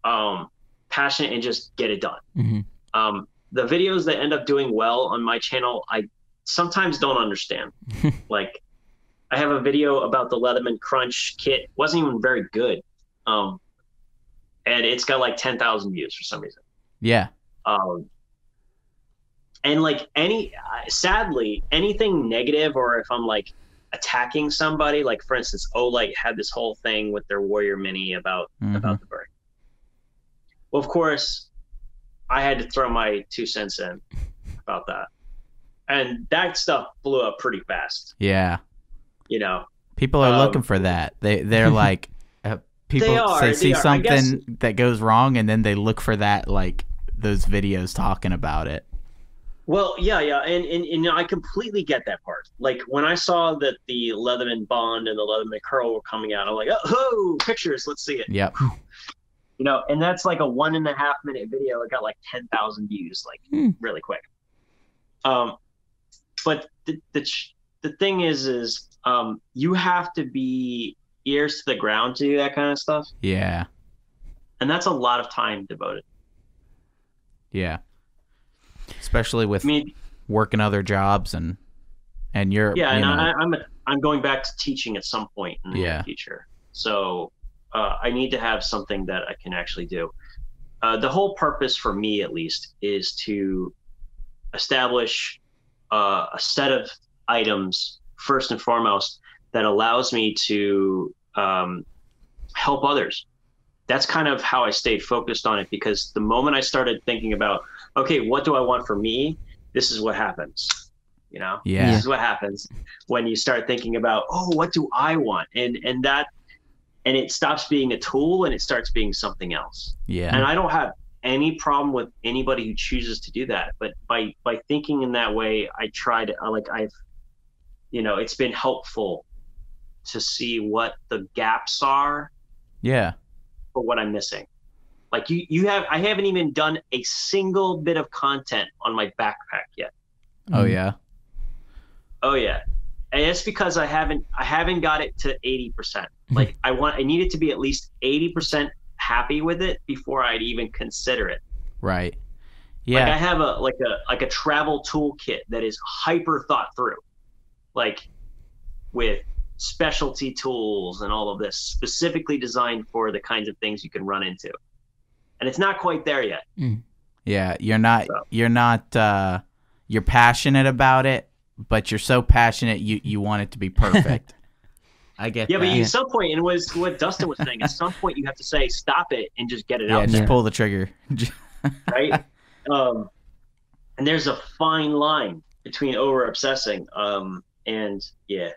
um passionate and just get it done. Mhm. um the videos that end up doing well on my channel i sometimes don't understand. Like i have a video about the leatherman crunch kit. Wasn't even very good. Um and it's got like 10,000 views for some reason. Yeah. Um and like any sadly anything negative or if i'm like attacking somebody like for instance olight had this whole thing with their warrior mini about Mhm. about the bird well of course i had to throw my two cents in about that and that stuff blew up pretty fast yeah you know People are Um, looking for that. They they're like uh, people They are, they see. I guess- something that goes wrong and then they look for that like those videos talking about it. Well, yeah, yeah, and, and and I completely get that part. Like when I saw that the Leatherman Bond and the Leatherman Curl were coming out, I'm like, oh, pictures, let's see it. Yeah. You know, and that's like a one and a half minute video. It got like ten thousand views, like Hmm. really quick. Um, but the the the thing is, is um, you have to be ears to the ground to do that kind of stuff, Yeah. and that's a lot of time devoted. Yeah. Especially with I mean, working other jobs and and you're yeah, you and know, I, I'm I'm going back to teaching at some point in the Yeah. near future. So uh, I need to have something that I can actually do. Uh, the whole purpose for me, at least, is to establish uh, a set of items first and foremost that allows me to um, help others that's kind of how I stayed focused on it because the moment I started thinking about, okay, what do I want for me? This is what happens. You know, Yeah. this is what happens when you start thinking about, oh, what do I want? And and that and it stops being a tool and it starts being something else. Yeah. And I don't have any problem with anybody who chooses to do that. But by by thinking in that way, I try to like I've you know, it's been helpful to see what the gaps are yeah. for what I'm missing. Like you, you have, I haven't even done a single bit of content on my backpack yet. Oh Mhm. yeah. Oh yeah, and it's because I haven't, I haven't got it to eighty percent. Like I want, I need it to be at least eighty percent happy with it before I'd even consider it. Right. Yeah. Like I have a like a like a travel toolkit that is hyper thought through, like with specialty tools and all of this specifically designed for the kinds of things you can run into. And it's not quite there yet. Yeah. You're not. So. You're not. uh You're passionate about it, but you're so passionate you you want it to be perfect. I get Yeah, that. but at some point, and it was what Dustin was saying, at some point you have to say stop it and just get it yeah, out, just Yeah. pull the trigger. right? um, and there's a fine line between over obsessing, um, and yeah,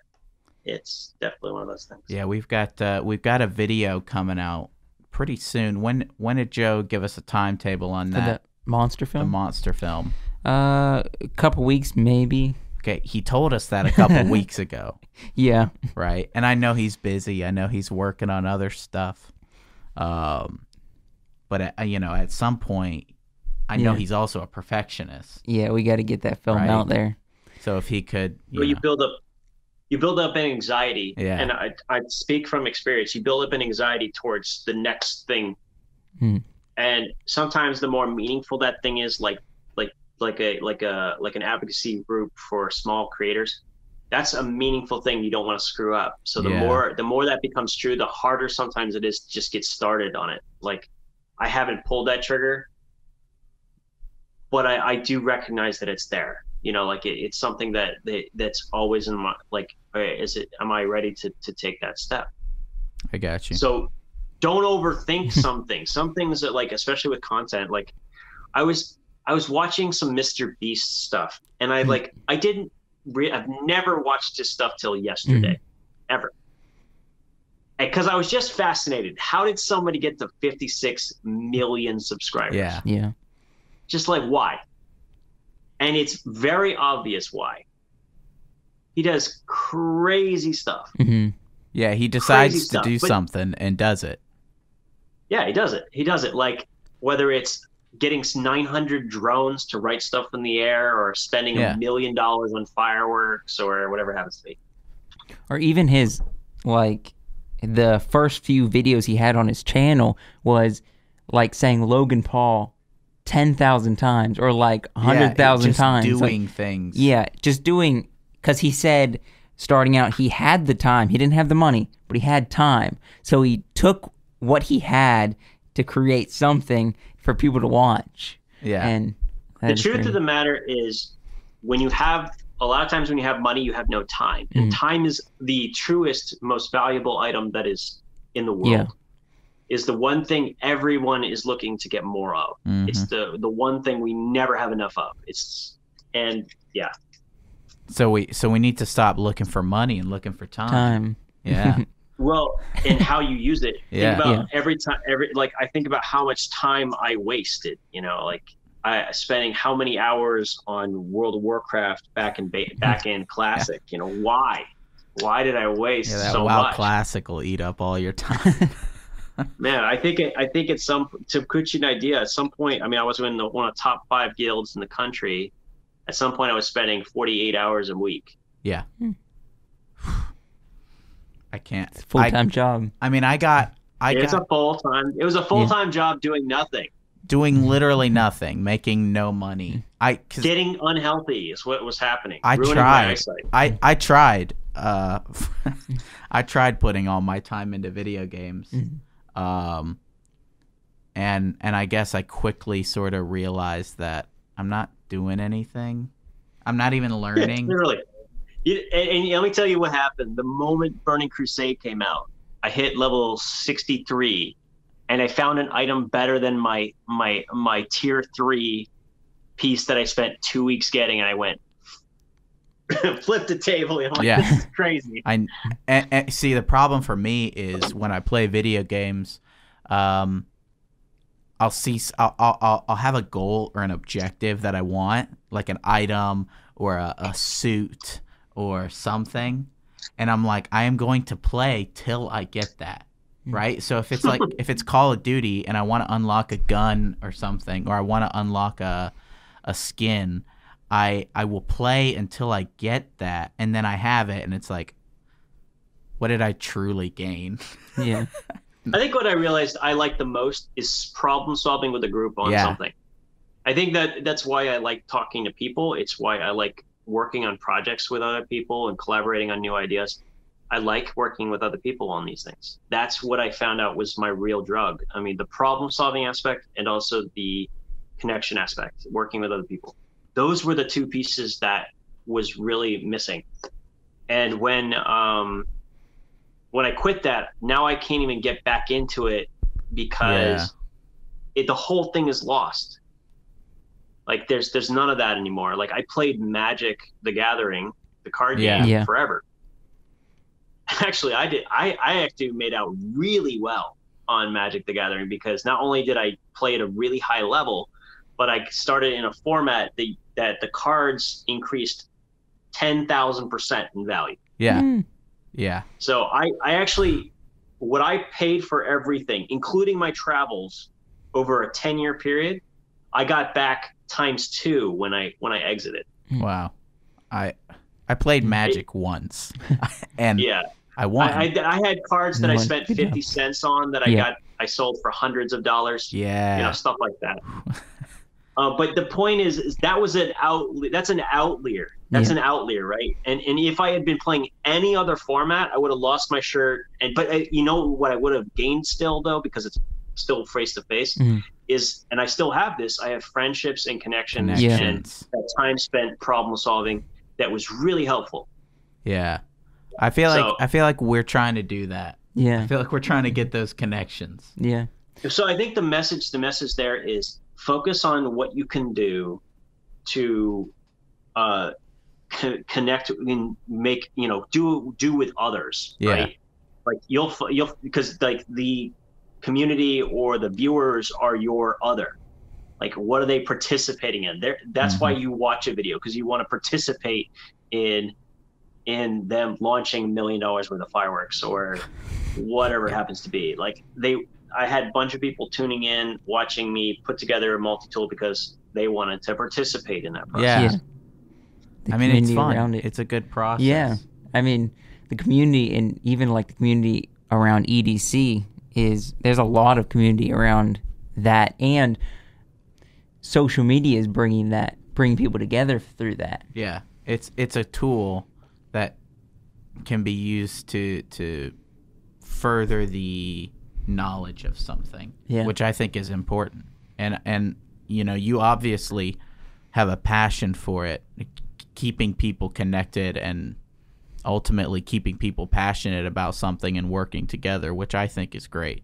it's definitely one of those things. yeah, we've got uh, we've got a video coming out pretty soon. When when did Joe give us a timetable on For that? the monster The monster film. uh, a couple weeks maybe. Okay, he told us that a couple weeks ago, Yeah. right? And I know he's busy. I know he's working on other stuff. Um, but uh, you know, at some point, I know Yeah. he's also a perfectionist. Yeah, we got to get that film Right. out there. So if he could, you But you build up, you build up an anxiety, Yeah. and I, I speak from experience. You build up an anxiety towards the next thing, Hmm. and sometimes the more meaningful that thing is, like like like a like a like an advocacy group for small creators. That's a meaningful thing you don't want to screw up. So the Yeah. more the more that becomes true, the harder sometimes it is to just get started on it. Like I haven't pulled that trigger, but I, I do recognize that it's there. You know, like it, it's something that, that that's always in my like. Uh, Is it? Am I ready to to take that step? I got you. So don't overthink something. Some things that like, especially with content, like I was I was watching some Mr. Beast stuff, and I like I didn't. Re- I've never watched his stuff till yesterday, ever. Because I was just fascinated. How did somebody get to 56 million subscribers? Yeah. Yeah. Just like why? And it's very obvious why. He does crazy stuff. hmm Yeah, he decides to stuff, do but- something and does it. Yeah, he does it. He does it. Like whether it's getting 900 drones to write stuff in the air, or spending Yeah. a million dollars on fireworks, or whatever happens to be. Or even his, like, the first few videos he had on his channel was like saying Logan Paul 10,000 times or like Yeah, 100,000 just times. Like, doing things. Yeah, just doing because he said starting out he had the time. He didn't have the money, but he had time. So he took what he had to create something for people to watch. Yeah. And the truth great. of the matter is, when you have a lot of times when you have money, you have no time, and Mhm. time is the truest, most valuable item that is in the world. Yeah. Is the one thing everyone is looking to get more of. Mhm. It's the the one thing we never have enough of. It's and yeah, So we so we need to stop looking for money and looking for time. time. Yeah. Well, and how you use it. Yeah. Think about Yeah. every time, every like I think about how much time I wasted. You know, like I spending how many hours on World of Warcraft back in ba- back in Classic. You know, why? Why did I waste Yeah, that so WoW much? classic will eat up all your time. Man, I think it, I think it's some to put you an idea. At some point, I mean, I was in the, one of the top five guilds in the country. At some point, I was spending 48 hours a week. yeah. I can't. Full time job. I mean, I got I it's got a full time. It was a full time job doing nothing. doing literally nothing, making no money. I cause Getting unhealthy is what was happening. I ruining my tried. I I tried. Uh, I tried putting all my time into video games. Mhm. Um, and and I guess I quickly sort of realized that I'm not doing anything. I'm not even Yeah, learning. literally. You, and, and let me tell you what happened. The moment Burning Crusade came out, I hit level 63, and I found an item better than my my my tier three piece that I spent two weeks getting, and I went flipped the table. And like, Yeah. this is crazy. I and, and see the problem for me is when I play video games, um, I'll see I'll, I'll I'll I'll have a goal or an objective that I want, like an item or a, a suit or something, and I'm like I am going to play till I get that. Hmm. Right. So if it's like if it's Call of Duty and I want to unlock a gun or something, or I want to unlock a a skin, I I will play until I get that, and then I have it, and it's like, what did I truly gain? Yeah. I think what I realized I like the most is problem solving with a group on Yeah. something. I think that that's why I like talking to people. It's why I like working on projects with other people and collaborating on new ideas. I like working with other people on these things. That's what I found out was my real drug. I mean, the problem solving aspect and also the connection aspect, working with other people. Those were the two pieces that was really missing. And when um, when I quit that, now I can't even get back into it because it, the whole thing is lost. Like there's there's none of that anymore. Like I played Magic: The Gathering, the card Yeah. game, Yeah. forever. Actually, I did. I I actually made out really well on Magic: The Gathering because not only did I play at a really high level, but I started in a format that that the cards increased ten thousand percent in value. Yeah, Mm. Yeah, So I, I actually, what I paid for everything, including my travels, over a ten year period, I got back times two when I when I exited. Hmm. wow. I I played mm-hmm. Magic once, and Yeah, I won. I, I, I had cards that I spent fifty cents on that I Yeah. got I sold for hundreds of dollars. yeah, You know, stuff like that. Uh, but the point is, is that was an out. That's an outlier. That's Yeah. an outlier, right? And and if I had been playing any other format, I would have lost my shirt. And but uh, you know what I would have gained still though, because it's still face to face, is and I still have this. I have friendships and connections and that time spent problem solving that was really helpful. Yeah, I feel like I feel like we're trying to do that. Yeah, I feel like we're trying to get those connections. Yeah. So I think the message the message there is focus on what you can do to uh, co- connect and make you know do do with others. Yeah. Right? Like you'll you'll because like the community or the viewers are your other. Like what are they participating in? There that's why you watch a video because you want to participate in in them launching a million dollars worth of fireworks or whatever it happens to be. Like they I had a bunch of people tuning in, watching me put together a multi-tool because they wanted to participate in that process. Yeah, Yeah. The I mean it's community fun. it. It's a good process. Yeah. I mean, the community and even like the community around EDC is there's a lot of community around that and social media is bringing that bringing people together through that. Yeah, it's it's a tool that can be used to to further the knowledge of something, Yeah. which I think is important. And and you know, you obviously have a passion for it, k- keeping people connected and ultimately keeping people passionate about something and working together, which I think is great.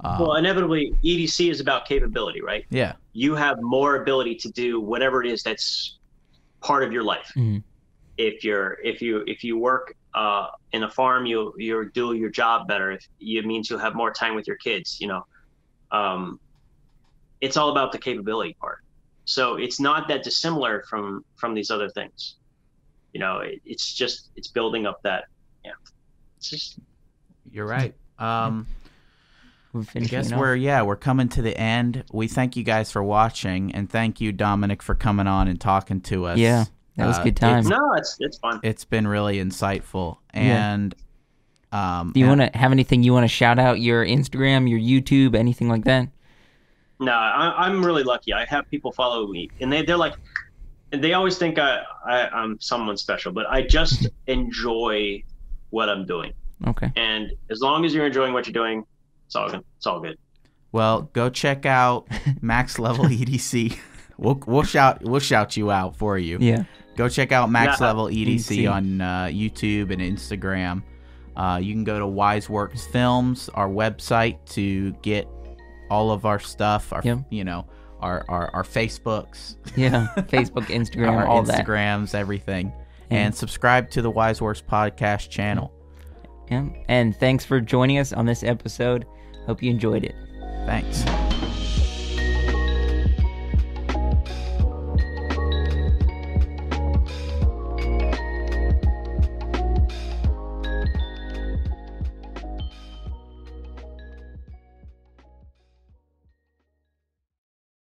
Um, Well, inevitably, EDC is about capability, right? yeah, You have more ability to do whatever it is that's part of your life. Mhm. If you're if you if you work uh, in a farm, you you do your job better. If it means you'll have more time with your kids, you know, um, it's all about the capability part. So it's not that dissimilar from from these other things. You know, it, it's just it's building up that. Yeah, it's just you're right. Um, We're I guess it off. we're yeah we're coming to the end. We thank you guys for watching, and thank you Dominic for coming on and talking to us. Yeah, that was Uh, a good time. no, it's it's fun. It's been really insightful, Yeah. and um, Do you want to have anything you want to shout out? Your Instagram, your YouTube, anything like that? No, I, I'm really lucky. I have people follow me, and they they're like, and they always think I, I I'm someone special, but I just enjoy what I'm doing, Okay. and as long as you're enjoying what you're doing, it's all good. It's all good. Well, go check out Max Level EDC. We'll we'll shout we'll shout you out for you. Yeah. Go check out Max Yeah. Level EDC EDC. on uh, YouTube and Instagram. Uh, you can go to Wiseworks Films, our website, to get all of our stuff. Our, Yep. you know, our our, our Facebooks, Yeah, Facebook, Instagram, our all that. Instagrams, everything, Yeah. and subscribe to the Wiseworks podcast channel. Yeah. And thanks for joining us on this episode. Hope you enjoyed it. Thanks.